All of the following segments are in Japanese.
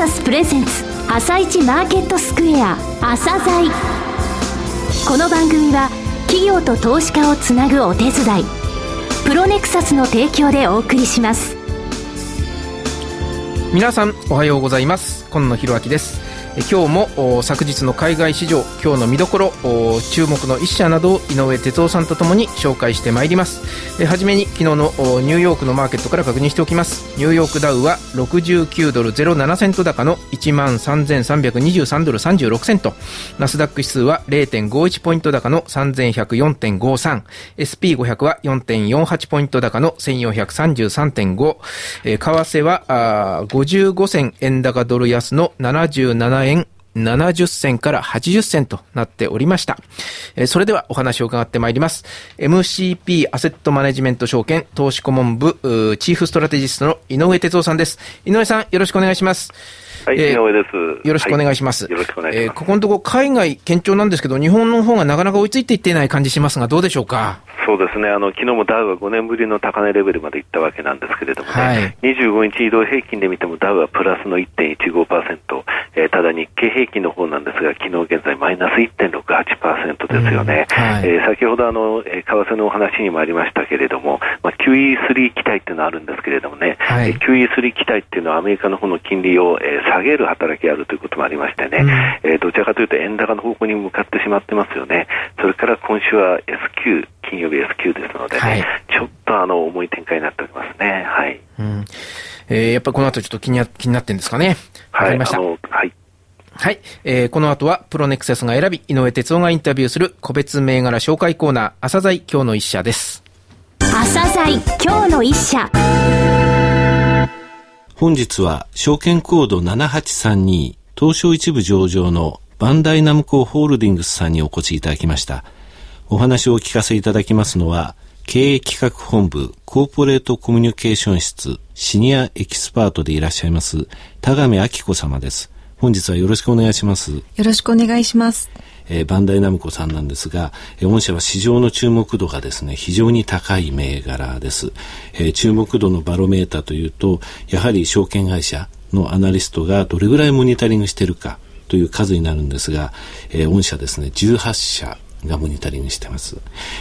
サスプレゼンツ朝一マーケットスクエア朝鮮この番組は企業と投資家をつなぐお手伝いプロネクサスの提供でお送りします。皆さんおはようございます。今野博明です。今日も昨日の海外市場今日の見どころ注目の一社などを井上哲夫さんとともに紹介してまいります。はじめに昨日のニューヨークのマーケットから確認しておきます。ニューヨークダウは69ドル07セント高の1万3323ドル36セント。ナスダック指数は0.51ポイント高の 3104.53SP500 は4.48ポイント高の1433.5為替は55銭円高ドル安の77円70銭から80銭となっておりました。それではお話を伺ってまいります。MCP アセットマネジメント証券投資顧問部チーフストラテジストの井上哲夫さんです。井上さん、よろしくお願いします。はい、井上です。よろしくお願いします。よろしくお願いします。えー、ここのところ海外堅調なんですけど、日本の方がなかなか追いついていっていない感じしますが、どうでしょうか？そうですね、あの昨日もダウは5年ぶりの高値レベルまでいったわけなんですけれどもね、はい、25日移動平均で見てもダウはプラスの1.15%、えー、ただ日経平均の方なんですが、昨日現在マイナス1.68%ですよね。うんはい、えー、先ほどあの、えー、為替のお話にもありましたけれども、まあ、QE3 期待っていうのはあるんですけれどもね、はい、QE3 期待っていうのはアメリカの方の金利を、えー、下げる働きがあるということもありましてね、うん、えー、どちらかというと円高の方向に向かってしまってますよね。それから今週は S q 金曜日 S q ですのでね、はい、ちょっとあの重い展開になっておりますね。はい。うんえー、やっぱりこの後ちょっと気に気になってるんですかね。はい。わかりました。はい。はい。えー、この後は、プロネクサスが選び、井上哲夫がインタビューする個別銘柄紹介コーナー、朝鮮今日の一社です。朝鮮今日の一社。本日は、証券コード7832、東証一部上場のバンダイナムコホールディングスさんにお越しいただきました。お話をお聞かせいただきますのは、経営企画本部コーポレートコミュニケーション室シニアエキスパートでいらっしゃいます田上明子様です。本日はよろしくお願いします。よろしくお願いします。えー、バンダイナムコさんなんですが、えー、御社は市場の注目度がですね、非常に高い銘柄です。えー、注目度のバロメーターというと、やはり証券会社のアナリストがどれぐらいモニタリングしているかという数になるんですが、えー、御社ですね、18社がモニタリングしてます。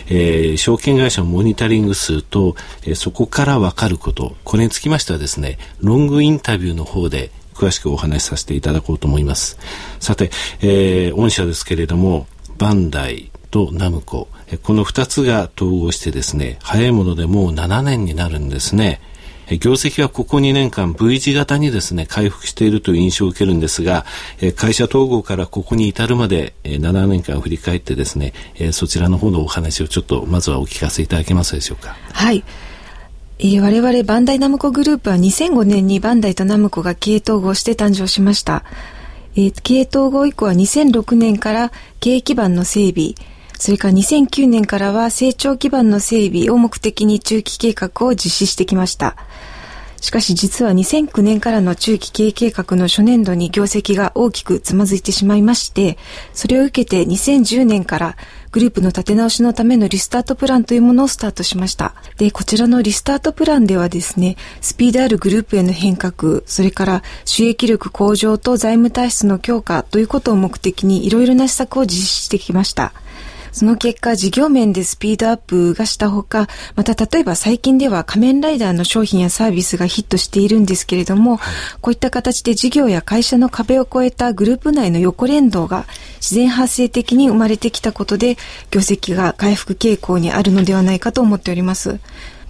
えー、証券会社のモニタリング数と、えー、そこからわかること、これにつきましてはですね、ロングインタビューの方で詳しくお話しさせていただこうと思います。さて、えー、御社ですけれども、バンダイとナムコ、この2つが統合してですね、早いものでもう7年になるんですね。業績はここ2年間 V 字型にですね、回復しているという印象を受けるんですが、会社統合からここに至るまで7年間振り返ってですね、そちらの方のお話をちょっとまずはお聞かせいただけますでしょうか。はい。えー、我々バンダイナムコグループは2005年にバンダイとナムコが経営統合して誕生しました。えー、経営統合以降は2006年から経営基盤の整備、それから2009年からは成長基盤の整備を目的に中期計画を実施してきました。しかし実は2009年からの中期経営計画の初年度に業績が大きくつまずいてしまいまして、それを受けて2010年からグループの立て直しのためのリスタートプランというものをスタートしました。で、こちらのリスタートプランではですね、スピードあるグループへの変革、それから収益力向上と財務体質の強化ということを目的にいろいろな施策を実施してきました。その結果、事業面でスピードアップがしたほか、また例えば最近では仮面ライダーの商品やサービスがヒットしているんですけれども、はい、こういった形で事業や会社の壁を越えたグループ内の横連動が自然発生的に生まれてきたことで、業績が回復傾向にあるのではないかと思っております。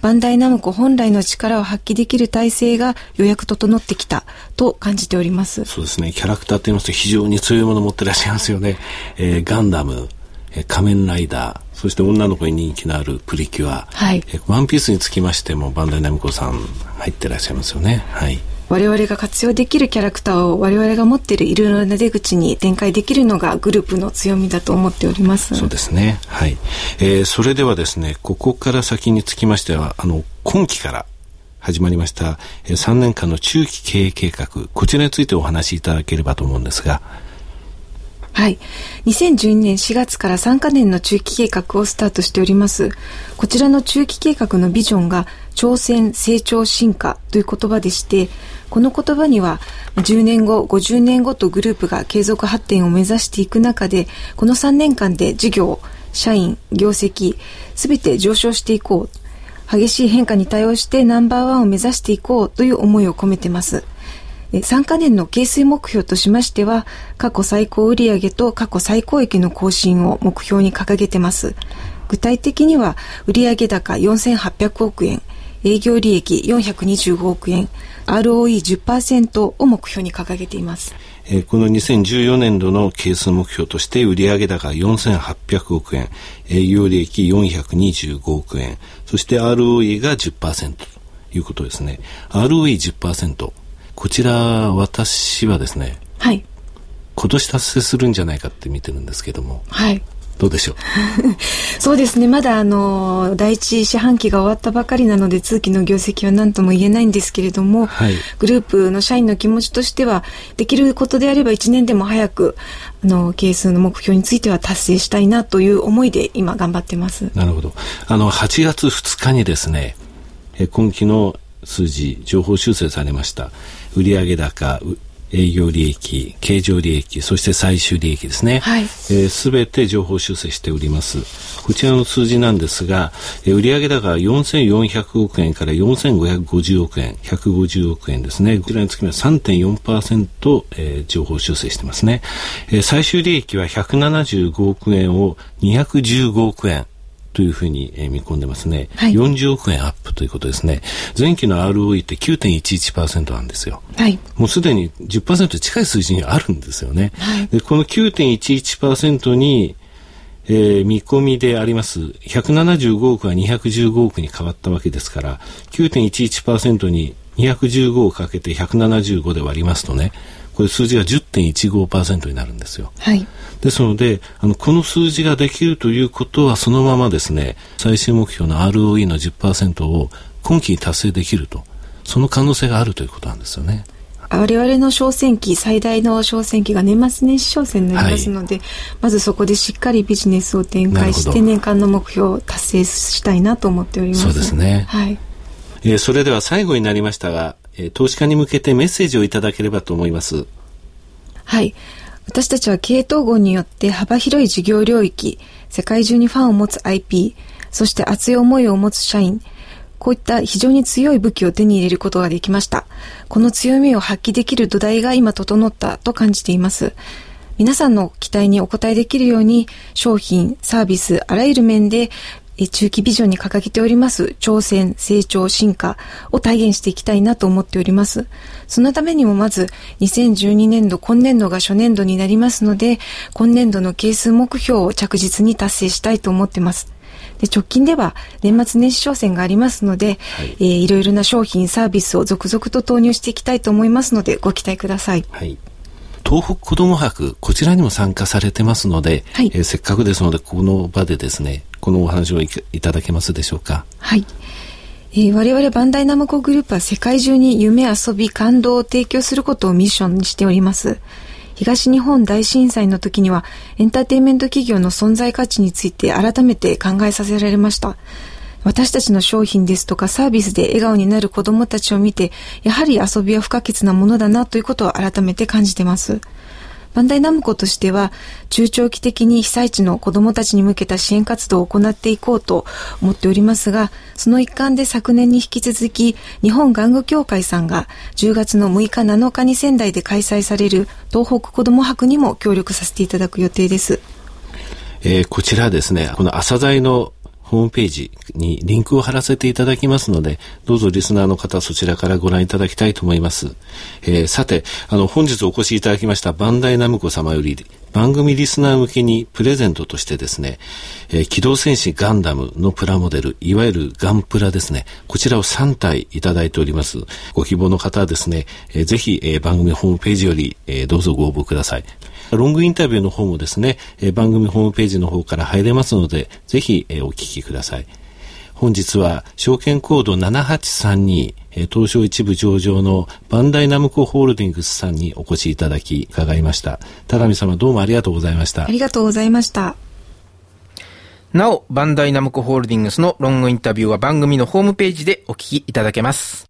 バンダイナムコ本来の力を発揮できる体制がようやく整ってきたと感じております。そうですね。キャラクターと言いますと非常に強いものを持ってらっしゃいますよね。えー、ガンダム、え仮面ライダー、そして女の子に人気のあるプリキュア、はい、えワンピースにつきましてもバンダイナムコさん入ってらっしゃいますよね。はい。我々が活用できるキャラクターを我々が持っているいろいろな出口に展開できるのがグループの強みだと思っております。そうですね。はい。えー、それではですね、ここから先につきましては、あの、今期から始まりました、えー、3年間の中期経営計画、こちらについてお話しいただければと思うんですが。はい。2012年4月から3カ年の中期計画をスタートしております。こちらの中期計画のビジョンが挑戦、成長、進化という言葉でして、この言葉には10年後、50年後とグループが継続発展を目指していく中で、この3年間で事業、社員、業績、すべて上昇していこう。激しい変化に対応してナンバーワンを目指していこうという思いを込めてます。3カ年の係数目標としましては、過去最高売上と過去最高益の更新を目標に掲げてます。具体的には、売上高4800億円、営業利益425億円、ROE10% を目標に掲げています。えこの2014年度の係数目標として売上高4800億円、営業利益425億円、そして ROE が10%ということですね。ROE10%。こちら、私はですね、はい。今年達成するんじゃないかって見てるんですけども、はい。どうでしょう？そうですね。まだあの、第一四半期が終わったばかりなので、通期の業績は何とも言えないんですけれども、はい、グループの社員の気持ちとしては、できることであれば1年でも早く、あの、係数の目標については達成したいなという思いで今頑張ってます。なるほど。あの、8月2日にですね、今期の数字、情報修正されました。売上高、営業利益、経常利益、そして最終利益ですね。はい。す、えー、べ、て情報修正しております。こちらの数字なんですが、えー、売上高4400億円から4550億円、150億円ですね。こちらにつきまして3.4%、えー、情報修正してますね。えー、最終利益は175億円を215億円。というふうに、えー、見込んでますね、はい、40億円アップということですね。前期の ROE って9.11%なんですよ、はい、もうすでに10%近い数字にあるんですよね、はい、でこの9.11%にえー、見込みであります。175億が215億に変わったわけですから9.11%に215をかけて175で割りますとねこれ数字が10.15%になるんですよ。はい。ですので、あの、この数字ができるということは、そのままですね、最終目標の ROE の10%を今期に達成できると、その可能性があるということなんですよね。我々の商戦期、最大の商戦期が年末年始商戦になりますので、はい、まずそこでしっかりビジネスを展開して、年間の目標を達成したいなと思っております。そうですね。はい。えー、それでは最後になりましたが、え、投資家に向けてメッセージをいただければと思います。はい。私たちは経営統合によって幅広い事業領域、世界中にファンを持つ IP、そして熱い思いを持つ社員、こういった非常に強い武器を手に入れることができました。この強みを発揮できる土台が今整ったと感じています。皆さんの期待にお応えできるように商品、サービス、あらゆる面で中期ビジョンに掲げております挑戦、成長、進化を体現していきたいなと思っております。そのためにもまず2012年度、今年度が初年度になりますので、今年度の係数目標を着実に達成したいと思ってます。で直近では年末年始商戦がありますので、はいえー、いろいろな商品サービスを続々と投入していきたいと思いますのでご期待ください。はい東北子ども博、こちらにも参加されてますので、はい、えー、せっかくですので、この場でですね、このお話をいただけますでしょうか？はい。えー、我々バンダイナムコグループは世界中に夢、遊び、感動を提供することをミッションにしております。東日本大震災の時にはエンターテインメント企業の存在価値について改めて考えさせられました。私たちの商品ですとかサービスで笑顔になる子供たちを見て、やはり遊びは不可欠なものだなということを改めて感じてます。バンダイナムコとしては、中長期的に被災地の子供たちに向けた支援活動を行っていこうと思っておりますが、その一環で昨年に引き続き、日本玩具協会さんが10月の6日7日に仙台で開催される東北子ども博にも協力させていただく予定です。えー、こちらですね、この朝材のホームページにリンクを貼らせていただきますので、どうぞリスナーの方そちらからご覧いただきたいと思います。えー、さて、あの、本日お越しいただきましたバンダイナムコ様より、番組リスナー向けにプレゼントとしてですね、えー、機動戦士ガンダムのプラモデル、いわゆるガンプラですね、こちらを3体いただいております。ご希望の方はですね、えー、ぜひ、えー、番組ホームページより、えー、どうぞご応募ください。ロングインタビューの方もですね、えー、番組ホームページの方から入れますので、ぜひ、えー、お聞きください。本日は証券コード7832東証一部上場のバンダイナムコホールディングスさんにお越しいただき伺いました。田上様どうもありがとうございました。ありがとうございました。なお、バンダイナムコホールディングスのロングインタビューは番組のホームページでお聞きいただけます。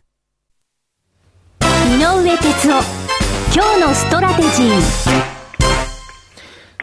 井上哲夫今日のストラテジー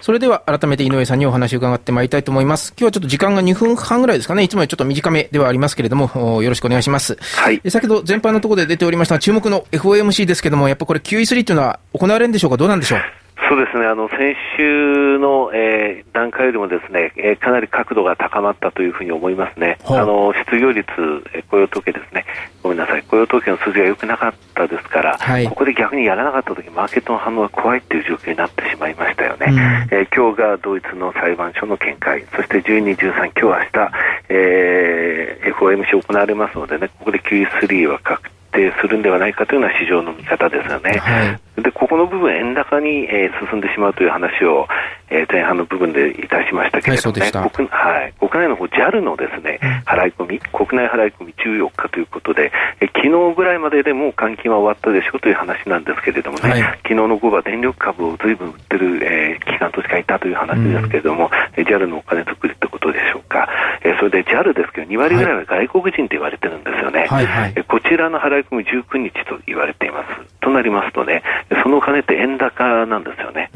それでは改めて井上さんにお話を伺ってまいりたいと思います。今日はちょっと時間が2分半ぐらいですかね。いつもよりちょっと短めではありますけれども、よろしくお願いします。はい。先ほど全般のところで出ておりました注目の FOMC ですけれども、やっぱこれ QE3 というのは行われるんでしょうか？どうなんでしょう？そうですね、あの先週の、えー、段階よりもですね、えー、かなり角度が高まったというふうに思いますね。あの失業率、えー、雇用統計ですね、ごめんなさい、雇用統計の数字が良くなかったですから、はい、ここで逆にやらなかったとき、マーケットの反応が怖いという状況になってしまいましたよね。うん、えー、今日がドイツの裁判所の見解、そして12、13、今日明日、えー、FOMC 行われますのでね、ここで QE3 は確定するんではないかというのは市場の見方ですよね。はいでここの部分、円高に、えー、進んでしまうという話を、えー、前半の部分でいたしましたけれどもね、はい国はい、国内の方 JAL のですね、払い込み、国内払い込み14日ということで、えー、昨日ぐらいまででもう換金は終わったでしょうという話なんですけれどもね、はい、昨日の午後は電力株をずいぶん売ってる、えー、機関投資家いたという話ですけれども、うん、JAL のお金作りってことでしょうか、えー、それで JAL ですけど、2割ぐらいは外国人と言われてるんですよね、はい。はい、えー、こちらの払い込み19日と言われています。となりますとね、そのお金って円高なんですよね。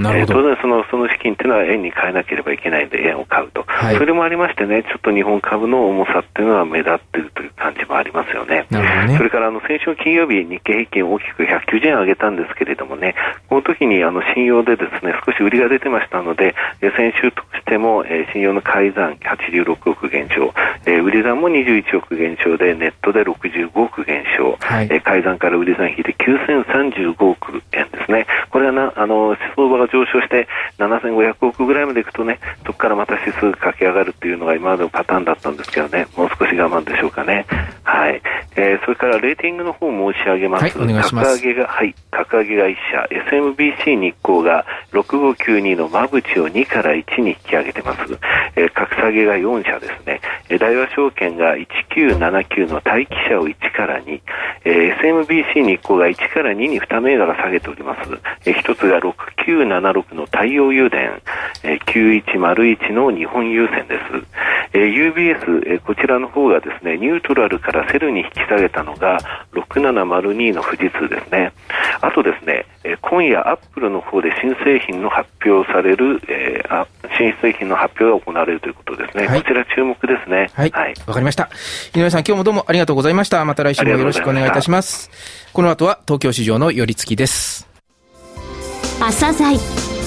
なるほど、当然その、その資金っていうのは円に変えなければいけないんで、円を買うと、はい、それもありましてね、ちょっと日本株の重さっていうのは目立っているという感じもありますよね。ね。それからあの先週金曜日、日経平均大きく190円上げたんですけれどもね、この時にあの信用でですね少し売りが出てましたので、先週としても、えー、信用の改ざん86億減少、えー、売り算も21億減少で、ネットで65億減少、はい、えー、改ざんから売り算引いて9035億円ですね。これはな、あの、相場が上昇して7500億ぐらいまでいくとね、そこからまた指数駆け上がるっていうのが今までのパターンだったんですけどね、もう少し我慢でしょうかね。はい。えー、それからレーティングの方申し上げます。はい、お願いします。格上げが、はい、格上げが1社、SMBC 日興が6592の間口を2から1に引き上げてます。えー、格下げが4社ですね。えー、大和証券が1979の待機者を1から2、えー、SMBC 日興が1から2に2銘柄下げております。えー、1つが6976の太陽油田、えー、9101の日本郵船です。えー、UBS、えー、こちらの方がですね、ニュートラルからセルに引き下げたのが6702の富士通ですね。あとですね、えー、今夜アップルの方で新製品の発表される、えー、新製品の発表が行われるということですね。はい、こちら注目ですね。はい。わ、はい、かりました。井上さん、今日もどうもありがとうございました。また来週もよろしくお願いいたします。この後は東京市場の寄り付きです。朝鮮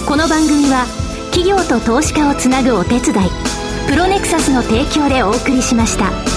この番組は企業と投資家をつなぐお手伝いプロネクサスの提供でお送りしました。